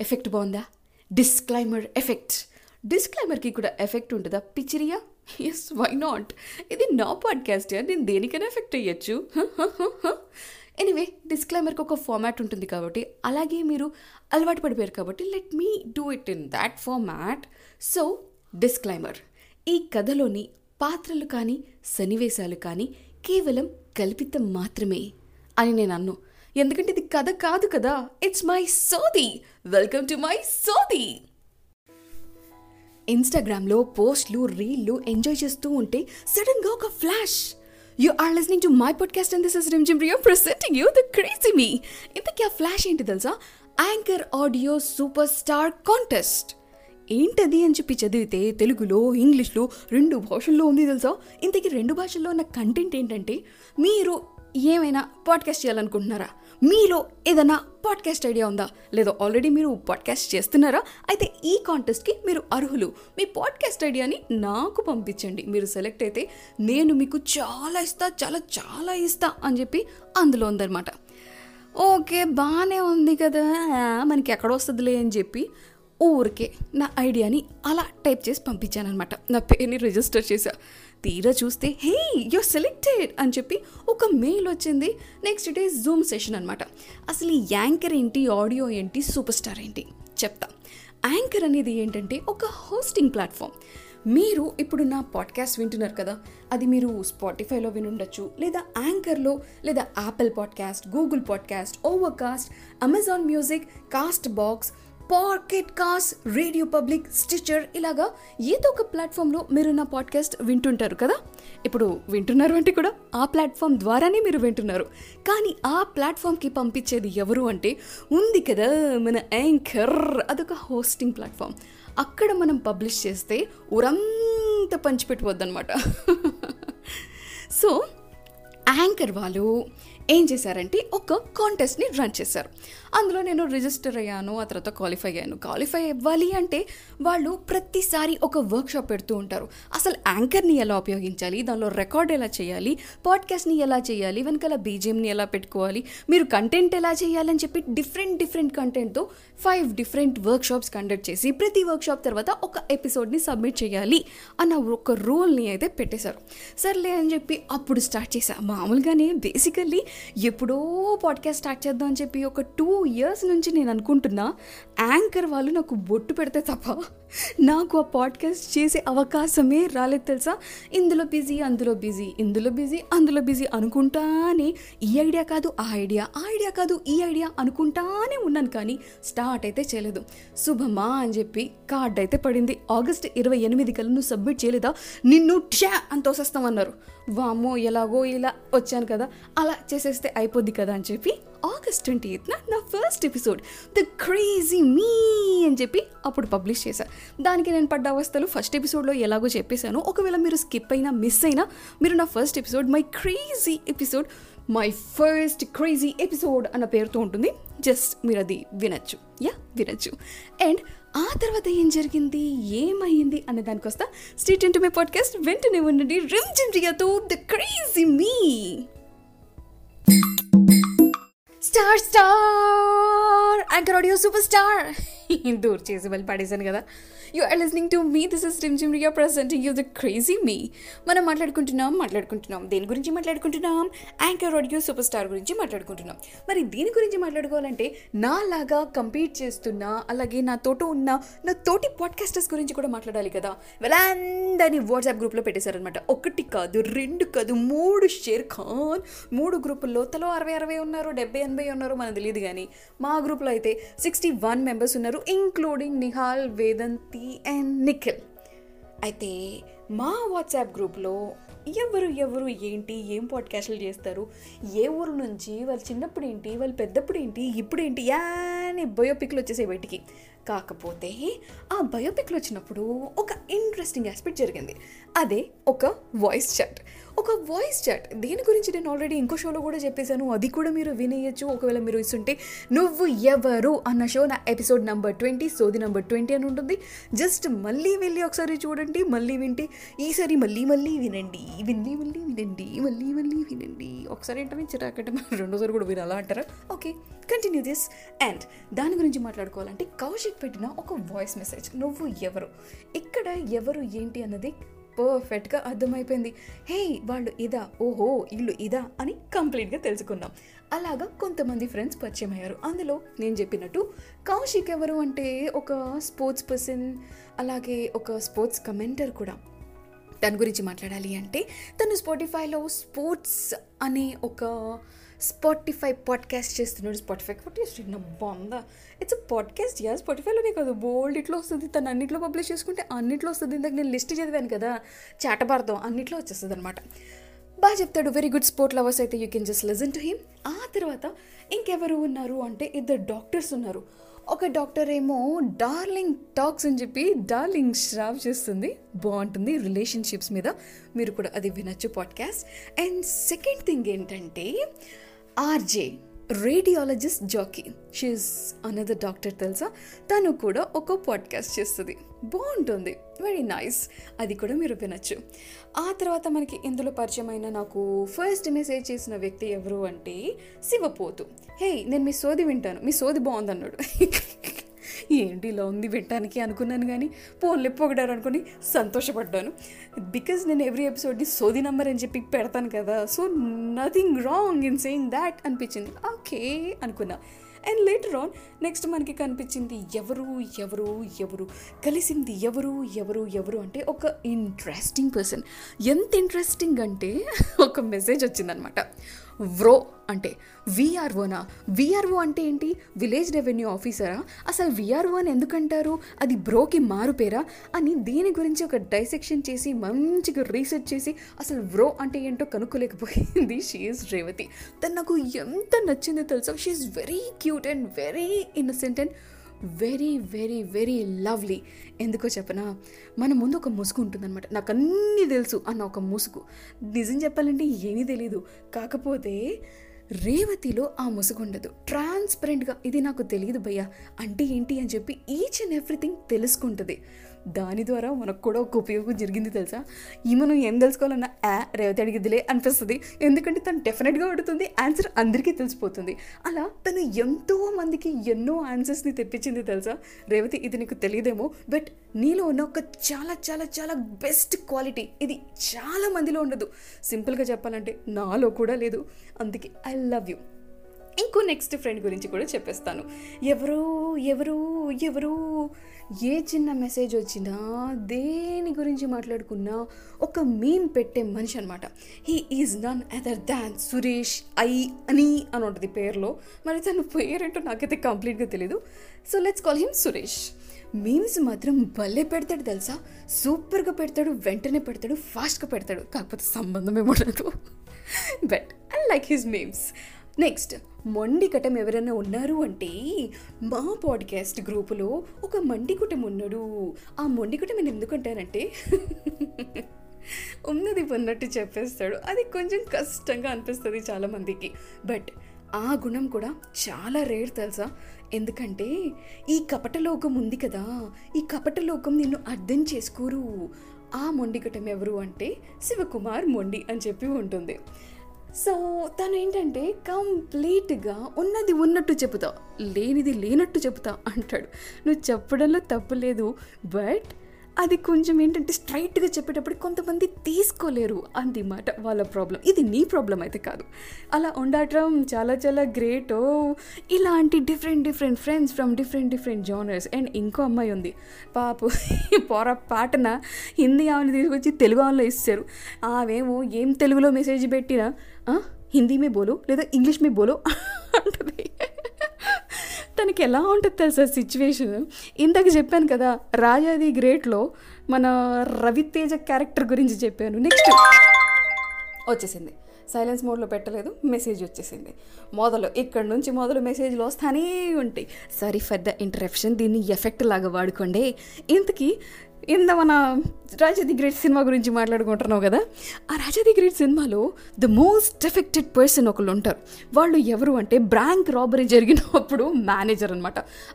Effect బాగుందా? Disclaimer effect డిస్క్లైమర్కి కూడా effect ఉంటుందా? పిచ్చిరియా? ఎస్ వై నాట్ ఇది నా పాడ్కాస్ట్ నేను దేనికైనా ఎఫెక్ట్ అయ్యచ్చు? ఎనీవే డిస్క్లైమర్కి ఒక ఫార్మాట్ ఉంటుంది కాబట్టి అలాగే మీరు అలవాటు పడిపోయారు కాబట్టి let me do it in that format so disclaimer ఈ కథలోని పాత్రలు కానీ సన్నివేశాలు కానీ కేవలం కల్పితం మాత్రమే అని నేను అన్ను. ఎందుకంటే ఇది కథ కాదు కదా? ఇట్స్ మై సోది వెల్కమ్ టు మై సోది ఇన్స్టాగ్రామ్లో పోస్ట్లు రీల్లు ఎంజాయ్ చేస్తూ ఉంటే సడన్గా ఒక flash you are listening to my podcast and this is Rimjhim Riya presenting you the crazy me ఇంతకీ ఆ ఫ్లాష్ ఏంటి తెలుసా? Anchor audio super star contest ఏంటది అని చెప్పి చదివితే తెలుగులో ఇంగ్లీష్లో రెండు భాషల్లో ఉంది తెలుసా? ఇంతకీ రెండు భాషల్లో ఉన్న కంటెంట్ ఏంటంటే మీరు ఏమైనా పాడ్కాస్ట్ చేయాలనుకుంటున్నారా? మీలో ఏదైనా పాడ్కాస్ట్ ఐడియా ఉందా? లేదా ఆల్రెడీ మీరు పాడ్కాస్ట్ చేస్తున్నారా? అయితే ఈ కాంటెస్ట్కి మీరు అర్హులు. మీ పాడ్కాస్ట్ ఐడియాని నాకు పంపించండి. మీరు సెలెక్ట్ అయితే నేను మీకు చాలా ఇస్తా చాలా చాలా ఇస్తా అని చెప్పి అందులో ఉందన్నమాట. ఓకే బాగానే ఉంది కదా. మనకి ఎక్కడ వస్తుందిలే అని చెప్పి ఊరికే నా ఐడియాని అలా టైప్ చేసి పంపించాను అనమాట నా పేరుని రిజిస్టర్ చేశా. తీరా చూస్తే హే యూ సెలెక్టెడ్ అని చెప్పి ఒక మెయిల్ వచ్చింది. నెక్స్ట్ డే జూమ్ సెషన్ అనమాట అసలు ఈ యాంకర్ ఏంటి ఆడియో ఏంటి సూపర్ స్టార్ ఏంటి? చెప్తా. యాంకర్ అనేది ఏంటంటే ఒక హోస్టింగ్ ప్లాట్ఫామ్. మీరు ఇప్పుడు నా పాడ్కాస్ట్ వింటున్నారు కదా అది మీరు స్పాటిఫైలో వినుండొచ్చు లేదా యాంకర్లో లేదా Apple podcast Google podcast Overcast Amazon music Castbox Pocket cast radio public Stitcher ఇలాగా ఏదో ఒక ప్లాట్ఫామ్లో మీరు నా పాడ్కాస్ట్ వింటుంటారు కదా? ఇప్పుడు వింటున్నారు అంటే కూడా ఆ ప్లాట్ఫామ్ ద్వారానే మీరు వింటున్నారు. కానీ ఆ ప్లాట్ఫామ్కి పంపించేది ఎవరు అంటే ఉంది కదా మన యాంకర్ అదొక హోస్టింగ్ ప్లాట్ఫామ్. అక్కడ మనం పబ్లిష్ చేస్తే ఊరంతా పంచిపెట్టుకోవద్దనమాట సో యాంకర్ వాళ్ళు ఏం చేశారంటే ఒక కాంటెస్ట్ని రన్ చేశారు. అందులో నేను రిజిస్టర్ అయ్యాను ఆ తర్వాత క్వాలిఫై అయ్యాను. క్వాలిఫై అవ్వాలి అంటే వాళ్ళు ప్రతిసారి ఒక వర్క్షాప్ పెడుతూ ఉంటారు. అసలు యాంకర్ని ఎలా ఉపయోగించాలి? దానిలో రికార్డ్ ఎలా చేయాలి? పాడ్కాస్ట్ని ఎలా చేయాలి? వెనకాల బీజిఎంని ఎలా పెట్టుకోవాలి? మీరు కంటెంట్ ఎలా చేయాలని చెప్పి డిఫరెంట్ డిఫరెంట్ కంటెంట్తో ఫైవ్ డిఫరెంట్ వర్క్షాప్స్ కండక్ట్ చేసి ప్రతి వర్క్షాప్ తర్వాత ఒక ఎపిసోడ్ని సబ్మిట్ చేయాలి అన్న ఒక రూల్ని అయితే పెట్టేశారు. సర్లే అని చెప్పి అప్పుడు స్టార్ట్ చేశా. మామూలుగానే బేసికల్లీ ఎప్పుడో పాడ్కాస్ట్ స్టార్ట్ చేద్దాం అని చెప్పి ఒక టూ ఇయర్స్ నుంచి నేను అనుకుంటున్నా యాంకర్ వాళ్ళు నాకు బొట్టు పెడితే తప్ప. నాకు ఆ పాడ్కాస్ట్ చేసే అవకాశమే రాలేదు తెలుసా? ఇందులో బిజీ అందులో బిజీ ఇందులో బిజీ అందులో బిజీ అనుకుంటానే ఈ ఐడియా కాదు ఆ ఐడియా ఆ ఐడియా కాదు ఈ ఐడియా అనుకుంటానే ఉన్నాను కానీ స్టార్ట్ అయితే చేయలేదు. శుభమా అని చెప్పి కార్డ్ అయితే పడింది. ఆగస్ట్ ఇరవై ఎనిమిది కల్లా నువ్వు సబ్మిట్ చేయలేదా? నిన్ను ట్యా అని తోసేస్తామన్నారు. వామ్మో ఎలాగో ఇలా వచ్చాను కదా. అలా చేసేస్తే అయిపోద్ది కదా అని చెప్పి ఆగస్ట్ ట్వంటీ ఎయిత్న నా first episode the crazy me అని చెప్పి అప్పుడు పబ్లిష్ చేశాను దానికి నేను పడ్డ అవస్థలు ఫస్ట్ ఎపిసోడ్లో ఎలాగో చెప్పేశాను. ఒకవేళ మీరు స్కిప్ అయినా మిస్ అయినా మీరు నా first episode my crazy episode my first crazy episode అన్న పేరుతో ఉంటుంది. జస్ట్ మీరు అది వినొచ్చు. యా వినొచ్చు. అండ్ ఆ తర్వాత ఏం జరిగింది ఏమైంది అనే దానికి వస్తా స్ట్రీట్ ఇంటూ మై పాడ్కాస్ట్. వెంటనే ఉండండి. Rim gym రియాతో the crazy me. Star star! Anchor audio super star! దూర్ చేసి వెళ్ళి పడేశాను కదా. You are listening to me this is Rimjhim Riya presenting you the crazy me మనం మాట్లాడుకుంటున్నాం మాట్లాడుకుంటున్నాం. దేని గురించి మాట్లాడుకుంటున్నాం? యాంకర్ ఆడియో సూపర్ స్టార్ గురించి మాట్లాడుకుంటున్నాం. మరి దీని గురించి మాట్లాడుకోవాలంటే నాలాగా కంపీట్ చేస్తున్న అలాగే నా తోట ఉన్న నా తోటి పాడ్కాస్టర్స్ గురించి కూడా మాట్లాడాలి కదా. వెళ్ళందని వాట్సాప్ గ్రూప్లో పెట్టేశారనమాట ఒకటి కాదు రెండు కాదు మూడు. షేర్ ఖాన్ మూడు గ్రూపుల్లో తలో అరవై అరవై ఉన్నారు డెబ్బై ఎనభై ఉన్నారు మనకు తెలియదు కానీ మా గ్రూప్లో అయితే సిక్స్టీ వన్ మెంబర్స్ ఉన్నారు ఇంక్లూడింగ్ నిహాల్ వేదంతి అండ్ నిఖిల్. అయితే మా వాట్సాప్ గ్రూప్లో ఎవరు ఎవరు ఏంటి ఏం పాడ్కాస్ట్లు చేస్తారు ఏ ఊరు నుంచి వాళ్ళు చిన్నప్పుడు ఏంటి వాళ్ళు పెద్దప్పుడు ఏంటి ఇప్పుడు ఏంటి యాని బయోపిక్లు వచ్చేసాయి బయటికి. కాకపోతే ఆ బయోపిక్లు వచ్చినప్పుడు ఒక ఇంట్రెస్టింగ్ ఆస్పెక్ట్ జరిగింది. అదే ఒక వాయిస్ చాట్. ఒక వాయిస్ చాట్ దీని గురించి నేను ఆల్రెడీ ఇంకో షోలో కూడా చెప్పేశాను. అది కూడా మీరు వినేయచ్చు. ఒకవేళ మీరు ఇస్తుంటే నువ్వు ఎవరు? అన్న షో నా ఎపిసోడ్ నెంబర్ ట్వంటీ సోది నెంబర్ ట్వంటీ అని ఉంటుంది. జస్ట్ మళ్ళీ వెళ్ళి ఒకసారి చూడండి మళ్ళీ వింటే ఈసారి మళ్ళీ మళ్ళీ వినండి వినండి మళ్ళీ వినండి మళ్ళీ మళ్ళీ వినండి. ఒకసారి ఏంటనే చిరాకట రెండోసారి కూడా వినాలా అంటారా? ఓకే కంటిన్యూ దిస్ అండ్ దాని గురించి మాట్లాడుకోవాలంటే కౌశిక్ పెట్టిన ఒక వాయిస్ మెసేజ్ నువ్వు ఎవరు? ఇక్కడ ఎవరు ఏంటి? అన్నది పర్ఫెక్ట్గా అర్థమైపోయింది. హే వాళ్ళు ఇదా? ఓహో ఇల్లు ఇదా? అని కంప్లీట్గా తెలుసుకున్నాం. అలాగా కొంతమంది ఫ్రెండ్స్ పరిచయం అయ్యారు. అందులో నేను చెప్పినట్టు కౌశిక్ ఎవరు అంటే ఒక స్పోర్ట్స్ పర్సన్ అలాగే ఒక స్పోర్ట్స్ కమెంటర్ కూడా. తన గురించి మాట్లాడాలి అంటే తను స్పాటిఫైలో స్పోర్ట్స్ అనే ఒక స్పాటిఫై పాడ్కాస్ట్ చేస్తున్నాడు. స్పాటిఫై పాడ్కాస్ట్ నా బాగుందా ఇట్స్ అ పాడ్కాస్ట్ యా స్పాటిఫైలోనే కాదు. బోల్డ్ ఇట్లో వస్తుంది. తను అన్నిట్లో పబ్లిష్ చేసుకుంటే అన్నిట్లో వస్తుంది. ఇందాక నేను లిస్ట్ చదివాను కదా. చాటబార్దం అన్నిట్లో వచ్చేస్తుంది అనమాట బాగా చెప్తాడు. వెరీ గుడ్ స్పోర్ట్ లవర్స్ అయితే you can just listen to him ఆ తర్వాత ఇంకెవరు ఉన్నారు అంటే ఇద్దరు డాక్టర్స్ ఉన్నారు. ఒక డాక్టర్ ఏమో డార్లింగ్ టాక్స్ అని చెప్పి డార్లింగ్ శ్రావ్ చేస్తుంది. బాగుంటుంది రిలేషన్షిప్స్ మీద. మీరు కూడా అది వినొచ్చు పాడ్కాస్ట్ అండ్ సెకండ్ థింగ్ ఏంటంటే RJ radiologist jockey. She's another doctor తెలుసా? తను కూడా ఒక పాడ్కాస్ట్ చేస్తుంది. బాగుంటుంది. వెరీ నైస్ అది కూడా మీరు వినొచ్చు. ఆ తర్వాత మనకి ఇందులో పరిచయమైన నాకు ఫస్ట్ మెసేజ్ చేసిన వ్యక్తి ఎవరు అంటే శివపోతు. హే నేను మీ సోది వింటాను. మీ సోది బాగుందన్నాడు. ఏంటి ఇలా ఉంది వినటానికి అనుకున్నాను కానీ పోన్లే పొగడారు అనుకుని సంతోషపడ్డాను. బికాజ్ నేను ఎవ్రీ ఎపిసోడ్ని సోది నంబర్ అని చెప్పి పెడతాను కదా so nothing wrong in saying that అనిపించింది. ఓకే అనుకున్నా. అండ్ లేటర్ ఆన్ నెక్స్ట్ మనకి కనిపించింది ఎవరు ఎవరు ఎవరు? కలిసింది ఎవరు ఎవరు ఎవరు అంటే ఒక ఇంట్రెస్టింగ్ పర్సన్ ఎంత ఇంట్రెస్టింగ్ అంటే ఒక మెసేజ్ వచ్చిందనమాట వ్రో అంటే విఆర్ఓనా విఆర్ఓ అంటే ఏంటి? విలేజ్ రెవెన్యూ ఆఫీసరా అసలు విఆర్ఓ అని ఎందుకంటారు? అది బ్రోకి మారుపేరా అని దీని గురించి ఒక డైసెక్షన్ చేసి మంచిగా రీసెర్చ్ చేసి అసలు వ్రో అంటే ఏంటో కనుక్కోలేకపోయింది. షీఈస్ రేవతి తను నాకు ఎంత నచ్చిందో తెలుసా? She's very cute and very innocent and very very very lovely. ఎందుకో చెప్పనా? మన ముందు ఒక ముసుగు ఉంటుందన్నమాట. నాకు అన్నీ తెలుసు అన్న ఒక ముసుగు. నిజం చెప్పాలంటే ఏమీ తెలీదు. కాకపోతే రేవతిలో ఆ ముసుగు ఉండదు. ట్రాన్స్పరెంట్గా ఇది నాకు తెలియదు భయ్యా. అంటే ఏంటి అని చెప్పి ఈచ్ అండ్ ఎవ్రీథింగ్ తెలుసుకుంటుంది. దాని ద్వారా మనకు కూడా ఒక ఉపయోగం జరిగింది తెలుసా? ఈ మనం ఏం తెలుసుకోవాలన్నా ఆ రేవతి అడిగిద్దిలే అనిపిస్తుంది. ఎందుకంటే తను డెఫినెట్గా అడుగుతుంది ఆన్సర్ అందరికీ తెలిసిపోతుంది. అలా తను ఎంతో మందికి ఎన్నో ఆన్సర్స్ని తెప్పించింది తెలుసా? రేవతి ఇది నీకు తెలియదేమో బట్ నీలో ఉన్న ఒక చాలా చాలా చాలా బెస్ట్ క్వాలిటీ ఇది చాలా మందిలో ఉండదు. సింపుల్గా చెప్పాలంటే నాలో కూడా లేదు. అందుకే ఐ లవ్ యూ ఇంకో నెక్స్ట్ ఫ్రెండ్ గురించి కూడా చెప్పేస్తాను. ఎవరు ఎవరు ఎవరు ఏ చిన్న మెసేజ్ వచ్చినా దేని గురించి మాట్లాడుకున్నా ఒక మీమ్ పెట్టే మనిషి అనమాట he is none other than Suresh I అని అని ఉంటుంది పేరులో. మరి తన పేరేంటో నాకైతే కంప్లీట్గా తెలీదు. So let's call him Suresh. Memes మాత్రం భలే పెడతాడు తెలుసా? సూపర్గా పెడతాడు వెంటనే పెడతాడు ఫాస్ట్గా పెడతాడు. కాకపోతే సంబంధం ఏముండదు but I like his memes next మొండికటం ఎవరైనా ఉన్నారు అంటే మా పాడ్కాస్ట్ గ్రూపులో ఒక మండికుటం ఉన్నాడు. ఆ మొండికుటం నేను ఎందుకంటానంటే ఉన్నది ఉన్నట్టు చెప్పేస్తాడు. అది కొంచెం కష్టంగా అనిపిస్తుంది చాలామందికి. బట్ ఆ గుణం కూడా చాలా రేర్ తెలుసా? ఎందుకంటే ఈ కపటలోకం ఉంది కదా ఈ కపటలోకం నిన్ను అర్థం చేసుకోరు. ఆ మొండికటం ఎవరు అంటే శివకుమార్ మొండి అని చెప్పి ఉంటుంది. సో తను ఏంటంటే కంప్లీట్గా ఉన్నది ఉన్నట్టు చెబుతా లేనిది లేనట్టు చెబుతా అంటాడు. నువ్వు చెప్పడంలో తప్పు లేదు బట్ అది కొంచెం ఏంటంటే స్ట్రైట్గా చెప్పేటప్పుడు కొంతమంది తీసుకోలేరు అంది మాట వాళ్ళ ప్రాబ్లం ఇది నీ ప్రాబ్లం అయితే కాదు. అలా ఉండటం చాలా చాలా గ్రేట్ ఇలాంటి different different friends from different different genres and ఇంకో అమ్మాయి ఉంది. పాపు పొర పాటన హిందీ ఆమెను తీసుకొచ్చి తెలుగు ఆమెలో ఇస్తారు. ఆమెమో ఏం తెలుగులో మెసేజ్ పెట్టినా హిందీ మే బోలో లేదా ఇంగ్లీష్ మే బోలో? అంటుంది. తనకి ఎలా ఉంటుంది తెలుసా సిచ్యువేషన్ ఇందాక చెప్పాను కదా రాజాది గ్రేట్లో మన రవితేజ క్యారెక్టర్ గురించి చెప్పాను. నెక్స్ట్ వచ్చేసింది. సైలెన్స్ మోడ్లో పెట్టలేదు మెసేజ్ వచ్చేసింది. మొదలు ఇక్కడ నుంచి మొదలు మెసేజ్లు వస్తానే ఉంటాయి. సారీ ఫర్ ద ఇంటరప్షన్ దీన్ని ఎఫెక్ట్ లాగా వాడుకోండి. ఇంతకీ ఇంత మన రాజాది గ్రేట్ సినిమా గురించి మాట్లాడుకుంటున్నావు కదా? ఆ రాజాది గ్రేట్ సినిమాలో ద మోస్ట్ ఎఫెక్టెడ్ పర్సన్ ఒకళ్ళు ఉంటారు. వాళ్ళు ఎవరు అంటే బ్యాంక్ రాబరీ జరిగినప్పుడు మేనేజర్ అనమాట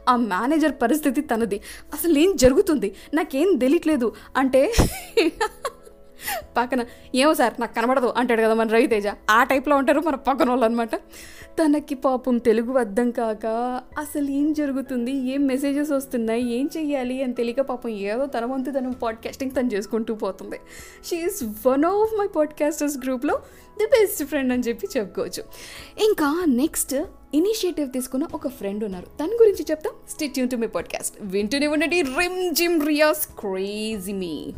ఆ మేనేజర్ పరిస్థితి తనది. అసలు ఏం జరుగుతుంది? నాకేం తెలియట్లేదు. అంటే పక్కన ఏమో సార్ నాకు కనబడదు అంటాడు కదా మన రవితేజ. ఆ టైప్లో ఉంటారు మన పక్కన వాళ్ళు అనమాట తనకి పాపం తెలుగు అర్థం కాక అసలు ఏం జరుగుతుంది? ఏం మెసేజెస్ వస్తున్నాయి? ఏం చెయ్యాలి? అని తెలియక పాపం ఏదో తన వంతు తను పాడ్కాస్టింగ్ తను చేసుకుంటూ పోతుంది. She's one of my podcasters గ్రూప్లో ది బెస్ట్ ఫ్రెండ్ అని చెప్పి చెప్పుకోవచ్చు. ఇంకా నెక్స్ట్ ఇనిషియేటివ్ తీసుకున్న ఒక ఫ్రెండ్ ఉన్నారు. తన గురించి చెప్తా. స్టిట్యూన్ టు మై పాడ్కాస్ట్ వింటూనే ఉండండి. Rim gym Riya's crazy me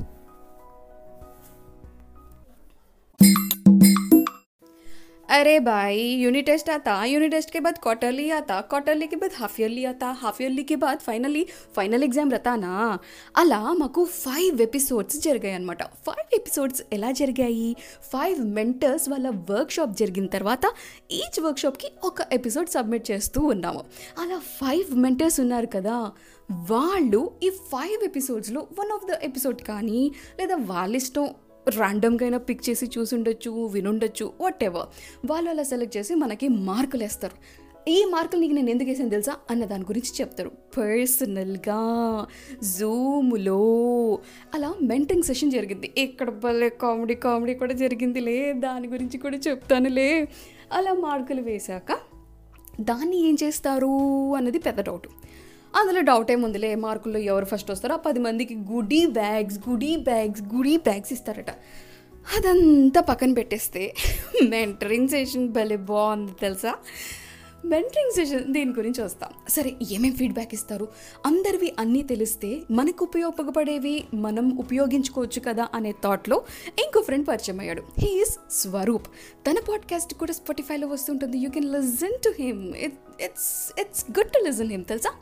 अरे भाई यूनिट टेस्ट आता यूनिट टेस्ट के बाद क्वार्टरली आता क्वार्टरली के बाद हाफ ఇయర్లీ आता హాఫ్ ఇయర్లీ కి బాద్ ఫైనలీ ఫైనల్ ఎగ్జామ్ రతానా అలా మాకు ఫైవ్ ఎపిసోడ్స్ జరిగాయి అనమాట ఫైవ్ ఎపిసోడ్స్ ఎలా జరిగాయి ఫైవ్ మెంటర్స్ వాళ్ళ వర్క్ షాప్ జరిగిన తర్వాత ఈచ్ వర్క్ షాప్కి ఒక ఎపిసోడ్ సబ్మిట్ చేస్తూ ఉన్నాము అలా ఫైవ్ మెంటర్స్ ఉన్నారు కదా వాళ్ళు ఈ ఫైవ్ ఎపిసోడ్స్లో వన్ ఆఫ్ ద ఎపిసోడ్ కానీ లేదా వాళ్ళ ఇష్టం ర్యాండమ్గా అయినా పిక్ చేసి చూసుండొచ్చు వినుండొచ్చు వాట్ ఎవర్ వాళ్ళు అలా సెలెక్ట్ చేసి మనకి మార్కులు వేస్తారు. ఈ మార్కులు నీకు నేను ఎందుకు వేసాను తెలుసా? అన్న దాని గురించి చెప్తారు. పర్సనల్గా జూమ్లో అలా మెంటింగ్ సెషన్ జరిగింది. ఇక్కడ భలే కామెడీ కామెడీ కూడా జరిగిందిలే దాని గురించి కూడా చెప్తానులే అలా మార్కులు వేశాక దాన్ని ఏం చేస్తారు? అన్నది పెద్ద డౌట్ అందులో డౌట్ ఏముందిలే మార్కుల్లో ఎవరు ఫస్ట్ వస్తారో ఆ పది మందికి goodie bags goodie bags goodie bags ఇస్తారట. అదంతా పక్కన పెట్టేస్తే మెంటరింగ్ సెషన్ భలే బాగుంది తెలుసా? మెంటరింగ్ సెషన్ దీని గురించి వస్తాం. సరే ఏమేమి ఫీడ్బ్యాక్ ఇస్తారు? అందరివి అన్నీ తెలిస్తే మనకు ఉపయోగపడేవి మనం ఉపయోగించుకోవచ్చు కదా అనే థాట్లో ఇంకో ఫ్రెండ్ పరిచయం అయ్యాడు. హీఈస్ స్వరూప్ తన పాడ్కాస్ట్ కూడా స్పాటిఫైలో వస్తుంటుంది. You can listen to him it's it's good to listen him తెలుసా?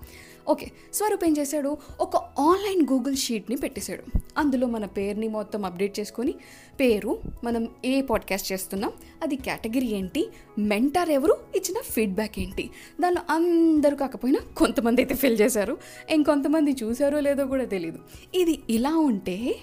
ఓకే స్వరూప్ ఏం చేశాడు? ఒక ఆన్లైన్ గూగుల్ షీట్ని పెట్టేశాడు. అందులో మన పేరుని మొత్తం అప్డేట్ చేసుకొని పేరు మనం ఏ పాడ్కాస్ట్ చేస్తున్నాం అది కేటగిరీ ఏంటి మెంటర్ ఎవరు ఇచ్చిన ఫీడ్బ్యాక్ ఏంటి. దానిలో అందరూ కాకపోయినా కొంతమంది అయితే ఫిల్ చేశారు. ఇంకొంతమంది చూసారో లేదో కూడా తెలియదు ఇది ఇలా ఉంటే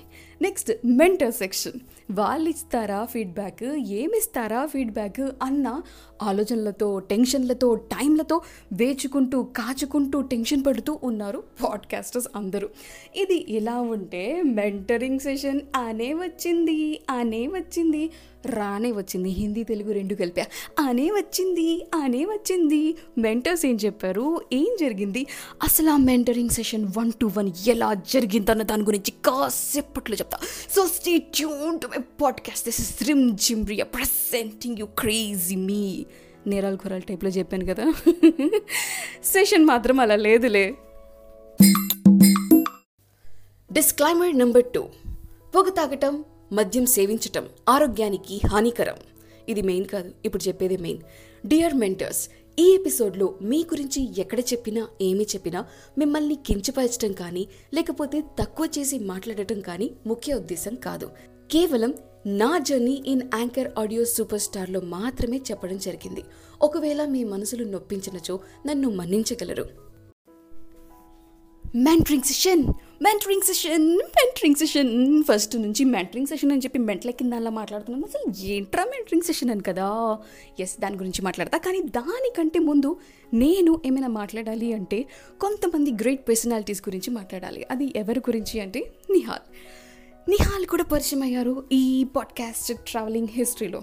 నెక్స్ట్ మెంటర్ సెక్షన్. వాళ్ళు ఇస్తారా ఫీడ్బ్యాక్ ఏమిస్తారా ఫీడ్బ్యాక్ అన్న ఆలోచనలతో టెన్షన్లతో టైంలతో వేచుకుంటూ కాచుకుంటూ టెన్షన్ పడుతూ ఉన్నారు పాడ్కాస్టర్స్ అందరూ. ఇది ఇలా ఉంటే మెంటరింగ్ సెషన్ అనే వచ్చింది అనే వచ్చింది రానే వచ్చింది. హిందీ తెలుగు రెండు కలిపా. అనే వచ్చింది అనే వచ్చింది. మెంటర్స్ ఏం చెప్పారు? ఏం జరిగింది? అసలు ఆ mentoring session one to one ఎలా జరిగిందన్న దాని గురించి కాసేపట్లో చెప్తా. So stay tune to my podcast this is rim జిమ్రియా ప్రెసెంటింగ్ యూ క్రేజీ మీ నేరాలు కూరలు టైప్లో చెప్పాను కదా. సెషన్ మాత్రం అలా లేదులే. డిస్క్లైమర్ నెంబర్ టూ పొగ తాగటం మద్యం సేవించటం ఆరోగ్యానికి హానికరం. ఇది మెయిన్ కాదు. ఇప్పుడు చెప్పేది మెయిన్ డియర్ మెంటర్స్ ఈ ఎపిసోడ్లో మీ గురించి ఎక్కడ చెప్పినా ఏమి చెప్పినా మిమ్మల్ని కించపరచడం కానీ లేకపోతే తక్కువ చేసి మాట్లాడటం కానీ ముఖ్య ఉద్దేశం కాదు. కేవలం నా journey in anchor audio super స్టార్లో మాత్రమే చెప్పడం జరిగింది. ఒకవేళ మీ మనసులు నొప్పించినచో నన్ను మన్నించగలరు. Mentoring session mentoring session mentoring session first నుంచి మెంటరింగ్ సెషన్ అని చెప్పి మెంటల కింద అలా మాట్లాడుతున్నాను. అసలు ఏంట్రా మెంటరింగ్ సెషన్ అని కదా? ఎస్ దాని గురించి మాట్లాడతా. కానీ దానికంటే ముందు నేను ఏమైనా మాట్లాడాలి అంటే కొంతమంది గ్రేట్ పర్సనాలిటీస్ గురించి మాట్లాడాలి. అది ఎవరి గురించి అంటే నిహాల్. నిహాల్ కూడా పరిచయం అయ్యారు ఈ పాడ్కాస్ట్ ట్రావెలింగ్ హిస్టరీలో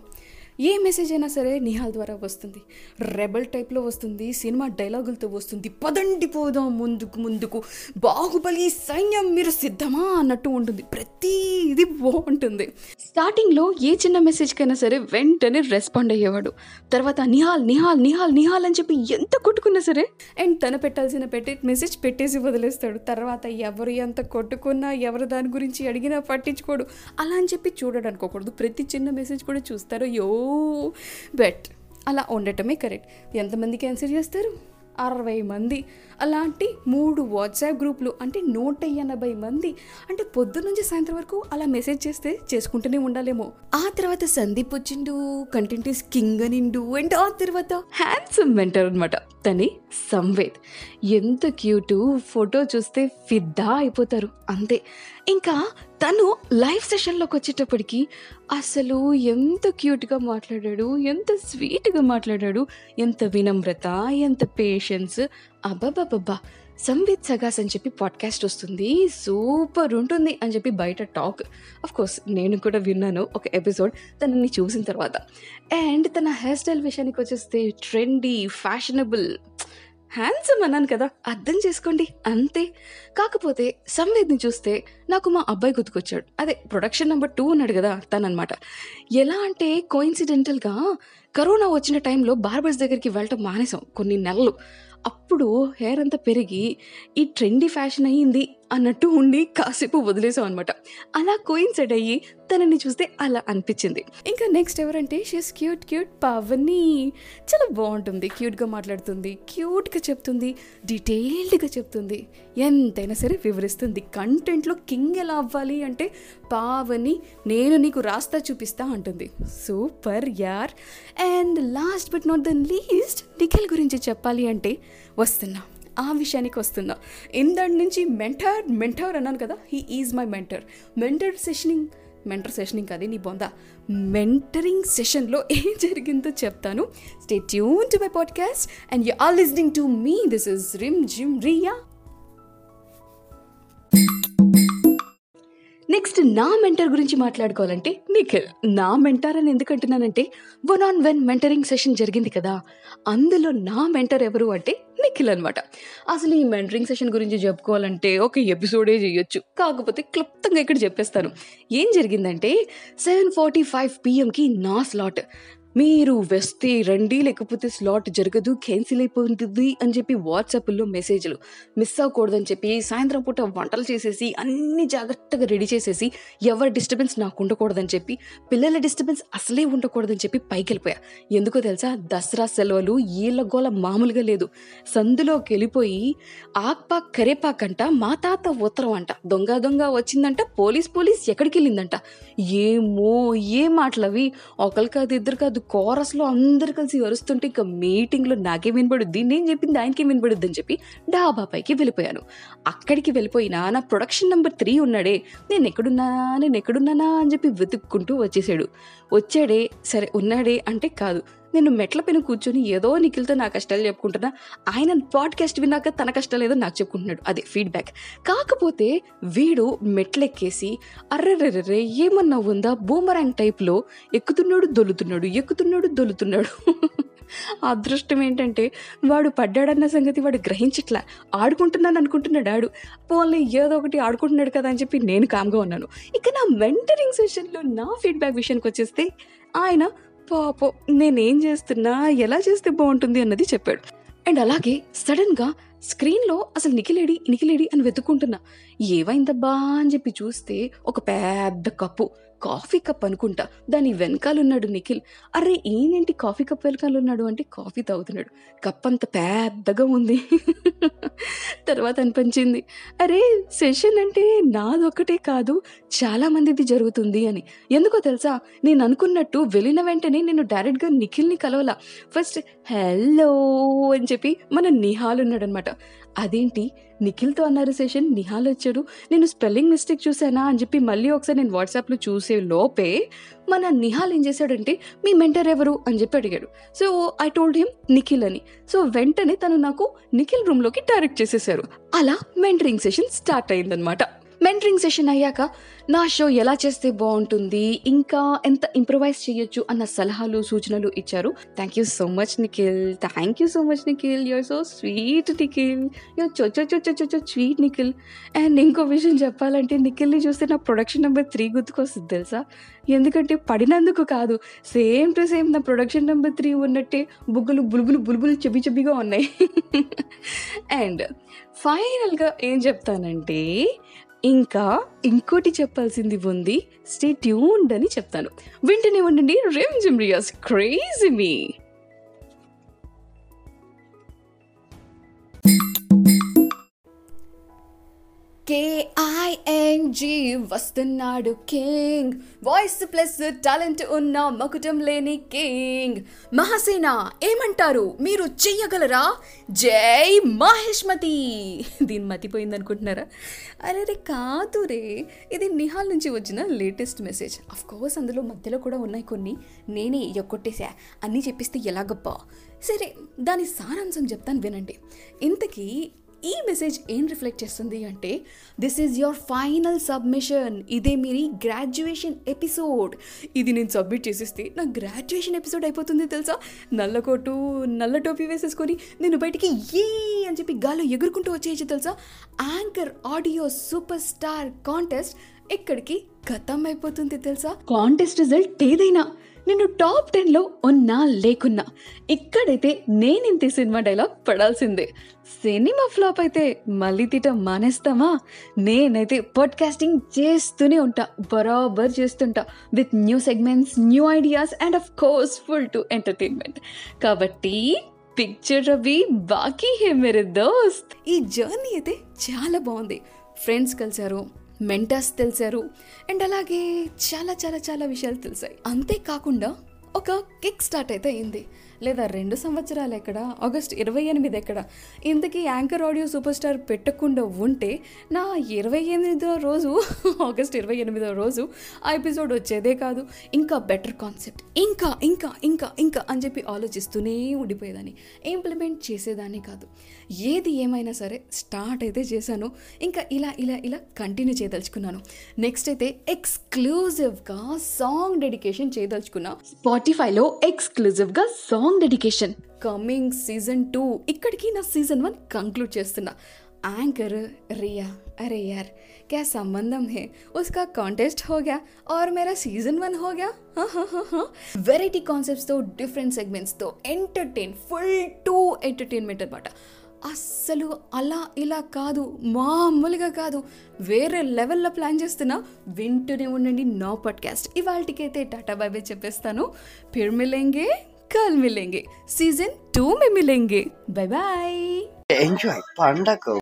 ఏ మెసేజ్ అయినా సరే నిహాల్ ద్వారా వస్తుంది. రెబల్ టైప్లో వస్తుంది సినిమా డైలాగులతో వస్తుంది. పదండి పోదాం ముందుకు ముందుకు. బాహుబలి సైన్యం మీరు సిద్ధమా అన్నట్టు ఉంటుంది. ప్రతిది బాగుంటుంది. స్టార్టింగ్లో ఏ చిన్న మెసేజ్కైనా సరే వెంటనే రెస్పాండ్ అయ్యేవాడు. తర్వాత నిహాల్ నిహాల్ నిహాల్ నిహాల్ అని చెప్పి ఎంత కొట్టుకున్నా సరే అండ్ తన పెట్టాల్సిన పెట్టే మెసేజ్ పెట్టేసి వదిలేస్తాడు. తర్వాత ఎవరు ఎంత కొట్టుకున్నా ఎవరు దాని గురించి అడిగినా పట్టించుకోడు. అలా అని చెప్పి చూడడానికి అనుకోకూడదు ప్రతి చిన్న మెసేజ్ కూడా చూస్తారు యో బెట్. అలా ఉండటమే కరెక్ట్. ఎంతమందికి ఆన్సర్ చేస్తారు? అరవై మంది. అలాంటి మూడు వాట్సాప్ గ్రూపులు అంటే నూట ఎనభై మంది. అంటే పొద్దు నుంచి సాయంత్రం వరకు అలా మెసేజ్ చేస్తే చేసుకుంటూనే ఉండాలేమో. ఆ తర్వాత సందీప్ వచ్చిండు కంటెంట్ ఈస్ కింగ్ అనిండు అండ్ ఆ తర్వాత హ్యాండ్సమ్ మెంటర్ అనమాట తని సంవేద్. ఎంత క్యూటు ఫోటో చూస్తే ఫిద్దా అయిపోతారు అంతే. ఇంకా తను లైవ్ సెషన్లోకి వచ్చేటప్పటికి అసలు ఎంత క్యూట్గా మాట్లాడాడు ఎంత స్వీట్గా మాట్లాడాడు ఎంత వినమ్రత ఎంత పేషెన్స్. అబ్బాబాబ్బా సంవిత్ సగాస్ అని చెప్పి పాడ్కాస్ట్ వస్తుంది. సూపర్ ఉంటుంది అని చెప్పి బయట టాక్. అఫ్ కోర్స్ నేను కూడా విన్నాను ఒక ఎపిసోడ్ తనని చూసిన తర్వాత. అండ్ తన హెయిర్ స్టైల్ విషయానికి వచ్చేస్తే ట్రెండీ ఫ్యాషనబుల్ హ్యాండ్సమ్ అన్నాను కదా అర్థం చేసుకోండి అంతే. కాకపోతే సంవేద్ని చూస్తే నాకు మా అబ్బాయి గుర్తుకొచ్చాడు. అదే ప్రొడక్షన్ నెంబర్ టూ ఉన్నాడు కదా తననమాట ఎలా అంటే కోయిన్సిడెంటల్గా కరోనా వచ్చిన టైంలో బార్బర్స్ దగ్గరికి వెళ్ళటం మానేసాం కొన్ని నెలలు. అప్పుడు హెయిర్ అంతా పెరిగి ఈ ట్రెండీ ఫ్యాషన్ అయ్యింది అన్నట్టు ఉండి కాసేపు వదిలేసాం అనమాట అలా కోయిన్సైడ్ అయ్యి తనని చూస్తే అలా అనిపించింది. ఇంకా నెక్స్ట్ ఎవరంటే షీస్ క్యూట్ క్యూట్ పవని. చాలా బాగుంటుంది. క్యూట్గా మాట్లాడుతుంది క్యూట్గా చెప్తుంది డీటెయిల్డ్గా చెప్తుంది. ఎంతైనా సరే వివరిస్తుంది. కంటెంట్లో కింగ్ ఎలా అవ్వాలి అంటే పావని నేను నీకు రాస్తా చూపిస్తా అంటుంది. సూపర్ యార్. And last but not the least Nikhil గురించి చెప్పాలి అంటే వస్తున్నా. ఆ విషయానికి వస్తున్నా. ఇందటి నుంచి మెంటర్ మెంటర్ అన్నాను కదా he is my mentor mentor sessioning mentor sessioning కాదు నీ బొంద. మెంటరింగ్ సెషన్లో ఏం జరిగిందో చెప్తాను. Stay tune to my podcast and you are listening to me this is Rim Jhim Riya next నా మెంటర్ గురించి మాట్లాడుకోవాలంటే నిఖిల్ నా మెంటర్ అని ఎందుకంటున్నానంటే one on one mentoring session జరిగింది కదా. అందులో నా మెంటర్ ఎవరు అంటే నిఖిల్ అనమాట అసలు ఈ మెంటరింగ్ సెషన్ గురించి చెప్పుకోవాలంటే ఒక ఎపిసోడే చేయొచ్చు కాకపోతే క్లుప్తంగా ఇక్కడ చెప్పేస్తాను. ఏం జరిగిందంటే సెవెన్ ఫార్టీ ఫైవ్ పిఎంకి నా స్లాట్. మీరు వస్తే రండి లేకపోతే స్లాట్ జరగదు క్యాన్సిల్ అయిపోతుంది అని చెప్పి వాట్సాప్లో మెసేజ్లు మిస్ అవ్వకూడదని చెప్పి సాయంత్రం పూట వంటలు చేసేసి అన్ని జాగ్రత్తగా రెడీ చేసేసి ఎవరి డిస్టర్బెన్స్ నాకు ఉండకూడదని చెప్పి పిల్లల డిస్టర్బెన్స్ అసలే ఉండకూడదని చెప్పి పైకి వెళ్ళిపోయా. ఎందుకో తెలుసా? దసరా సెలవులు ఈళ్ళ గోల మామూలుగా లేదు. సందులోకి వెళ్ళిపోయి ఆక్పాక్ కరేపాక్ అంట మా తాత ఉత్తరం అంట. దొంగ దొంగ వచ్చిందంట పోలీస్ పోలీస్ ఎక్కడికి వెళ్ళిందంట. ఏమో ఏ మాటలవి? ఒకరికి కాదు ఇద్దరు కాదు కోరస్లో అందరు కలిసి అరుస్తుంటే ఇంకా మీటింగ్లో నాకే వినపడుద్ది నేను చెప్పింది ఆయనకే వినబడుద్ది అని చెప్పి డాబా పైకి వెళ్ళిపోయాను. అక్కడికి వెళ్ళిపోయినా నా ప్రొడక్షన్ నెంబర్ త్రీ ఉన్నాడే. నేను ఎక్కడున్నా నేను ఎక్కడున్నానా అని చెప్పి వెతుక్కుంటూ వచ్చేసాడు. వచ్చాడే సరే ఉన్నాడే అంటే కాదు. నేను మెట్ల పైన కూర్చొని ఏదో నిఖిల్తో నా కష్టాలు చెప్పుకుంటున్నా ఆయన పాడ్కాస్ట్ విన్నాక తన కష్టాలు ఏదో నాకు చెప్పుకుంటున్నాడు. అదే ఫీడ్బ్యాక్ కాకపోతే వీడు మెట్లెక్కేసి అర్రెర్రెర్రే ఏమన్నా ఉందా? బూమరాంగ్ టైప్లో ఎక్కుతున్నాడు దొల్లుతున్నాడు ఎక్కుతున్నాడు దొల్లుతున్నాడు అదృష్టం ఏంటంటే వాడు పడ్డాడన్న సంగతి వాడు గ్రహించట్లా. ఆడుకుంటున్నాను అనుకుంటున్నాడు ఆడు. పోన్లే ఏదో ఒకటి ఆడుకుంటున్నాడు కదా అని చెప్పి నేను కామ్గా ఉన్నాను. ఇక నా మెంటరింగ్ సెషన్లో నా ఫీడ్బ్యాక్ విషయానికి వచ్చేస్తే ఆయన పాపం నేనేం చేస్తున్నా ఎలా చేస్తే బాగుంటుంది అన్నది చెప్పాడు. అండ్ అలాగే సడన్గా స్క్రీన్లో అసలు నిఖిలేడి నిఖిలేడి అని వెతుక్కుంటున్నా. ఏవైందబ్బా అని చెప్పి చూస్తే ఒక పెద్ద కప్పు. కాఫీ కప్ అనుకుంటా. దాని వెనకాలన్నాడు నిఖిల్. అరే ఈయనేంటి కాఫీ కప్ వెనకాలన్నాడు అంటే కాఫీ తాగుతున్నాడు. కప్ అంత పెద్దగా ఉంది. తర్వాత అనిపించింది. అరే సెషన్ అంటే నాదొక్కటే కాదు చాలా మందిది జరుగుతుంది అని. ఎందుకో తెలుసా? నేను అనుకున్నట్టు వెళ్ళిన వెంటనే నేను డైరెక్ట్గా నిఖిల్ని కలవలా. ఫస్ట్ హలో అని చెప్పి మన నిహాల్ ఉన్నాడనమాట. అదేంటి? నిఖిల్తో అన్నారు సెషన్ నిహాల్ వచ్చాడు. నేను స్పెల్లింగ్ మిస్టేక్ చూశానా అని చెప్పి మళ్ళీ ఒకసారి నేను వాట్సాప్లో చూసే లోపే మన నిహాల్ ఏం చేశాడంటే మీ మెంటర్ ఎవరు? అని చెప్పి అడిగాడు. So I told him Nikhil అని. సో వెంటనే తను నాకు నిఖిల్ రూమ్లోకి డైరెక్ట్ చేసేసారు. అలా మెంటరింగ్ సెషన్ స్టార్ట్ అయిందనమాట మెంటరింగ్ సెషన్ అయ్యాక నా షో ఎలా చేస్తే బాగుంటుంది? ఇంకా ఎంత ఇంప్రవైజ్ చేయొచ్చు? అన్న సలహాలు సూచనలు ఇచ్చారు. Thank you so much Nikhil thank you so much Nikhil you're so sweet Nikhil you're చొచ్చో చొచ్చో చొచ్చో స్వీట్ నిఖిల్ అండ్ ఇంకో విషయం చెప్పాలంటే నిఖిల్ని చూస్తే నా ప్రొడక్షన్ నెంబర్ త్రీ గుర్తుకొస్తుంది తెలుసా? ఎందుకంటే పడినందుకు కాదు. సేమ్ టు సేమ్ నా ప్రొడక్షన్ నెంబర్ త్రీ ఉన్నట్టే బుగ్గలు బులుబులు బులుబులు చెబి చెబిగా ఉన్నాయి. అండ్ ఫైనల్గా ఏం చెప్తానంటే ఇంకా ఇంకోటి చెప్పాల్సింది ఉంది. స్టే ట్యూన్డ్ అని చెప్తాను. వెంటనే ఉండండి. Rim Jhim Riya's. Crazy me K I N G వస్తున్నాడు కింగ్ వాయిస్ ప్లస్ టాలెంట్ ఉన్న మకుటం లేని కింగ్ మహాసేన ఏమంటారు? మీరు చెయ్యగలరా? జై మహేష్మతి. దీని మతిపోయింది అనుకుంటున్నారా అరే రే కాదు రే ఇది నిహాల్ నుంచి వచ్చిన లేటెస్ట్ మెసేజ్ అఫ్ కోర్స్ అందులో మధ్యలో కూడా ఉన్నాయి కొన్ని. నేనే ఎక్కొట్టేశా అన్నీ చెప్పిస్తే ఎలాగప్పా సరే దాని సారాంశం చెప్తాను వినండి. ఇంతకీ ఈ మెసేజ్ ఏం రిఫ్లెక్ట్ చేస్తుంది అంటే this is your final submission ఇదే మీరి గ్రాడ్యుయేషన్ ఎపిసోడ్ ఇది నేను సబ్మిట్ చేసేస్తే నా గ్రాడ్యుయేషన్ ఎపిసోడ్ అయిపోతుంది తెలుసా? నల్ల కోటు నల్ల టోపీ వేసేసుకొని నేను బయటికి ఏ అని చెప్పి గాల్లో ఎగురుకుంటూ వచ్చేయచ్చు తెలుసా? Anchor audio super star contest ఇక్కడికి గతం అయిపోతుంది తెలుసా? కాంటెస్ట్ రిజల్ట్ ఏదైనా. నేను టాప్ టెన్లో ఉన్నా లేకున్నా ఇక్కడైతే నేనింతే సినిమా డైలాగ్ పడాల్సిందే. సినిమా ఫ్లాప్ అయితే మళ్ళీ తిట మానేస్తామా? నేనైతే పాడ్కాస్టింగ్ చేస్తూనే ఉంటా బరాబర్ చేస్తుంటా with new segments new ideas and of course full to entertainment కాబట్టి పిక్చర్ రవి బాకీ హే మేరే దోస్త్! ఈ జర్నీ అయితే చాలా బాగుంది. ఫ్రెండ్స్ కలిసారు మెంటర్స్ తెలిసారు. అండ్ అలాగే చాలా చాలా చాలా విషయాలు తెలిసాయి. అంతేకాకుండా ఒక కిక్ స్టార్ట్ అయితే అయింది. లేదా రెండు సంవత్సరాలు ఎక్కడ ఆగస్ట్ ఇరవై ఎనిమిది ఎక్కడ. ఇంతకీ యాంకర్ ఆడియో సూపర్ స్టార్ పెట్టకుండా ఉంటే నా ఇరవై ఎనిమిదో రోజు ఆగస్ట్ ఇరవై ఎనిమిదో రోజు ఆ ఎపిసోడ్ వచ్చేదే కాదు. ఇంకా బెటర్ కాన్సెప్ట్. ఇంకా ఇంకా ఇంకా ఇంకా అని చెప్పి ఆలోచిస్తూనే ఉండిపోయేదాన్ని. ఇంప్లిమెంట్ చేసేదాన్ని కాదు. ఏది ఏమైనా సరే స్టార్ట్ అయితే చేశాను. ఇంకా ఇలా ఇలా ఇలా కంటిన్యూ చేయదలుచుకున్నాను. నెక్స్ట్ అయితే ఎక్స్క్లూజివ్గా సాంగ్ డెడికేషన్ చేయదలుచుకున్నా. స్పాటిఫైలో ఎక్స్క్లూజివ్గా song dedication coming season two ఇక్కడికి నా సీజన్ వన్ కంక్లూడ్ చేస్తున్నా. యాంకర్ రియా అరే యార్ క్యా సంబంధం హే? ఉస్కా కాంటెస్ట్ हो ఆర్ और मेरा सीजन वन हो गया వెరైటీ కాన్సెప్ట్స్తో డిఫరెంట్ సెగ్మెంట్స్తో ఎంటర్టైన్ ఫుల్ టూ ఎంటర్టైన్మెంట్ అనమాట అస్సలు అలా ఇలా కాదు మామూలుగా కాదు. వేరే లెవెల్లో ప్లాన్ చేస్తున్నా వింటూనే ఉండండి నా పాడ్కాస్ట్. ఇవాళకైతే టాటా బాబే చెప్పేస్తాను. ఫిర్ మిలేంగే కల్ మిలేంగే సీజన్ టూ మే మిలేంగే బై బాయ్. ఎంజాయ్ పండగ.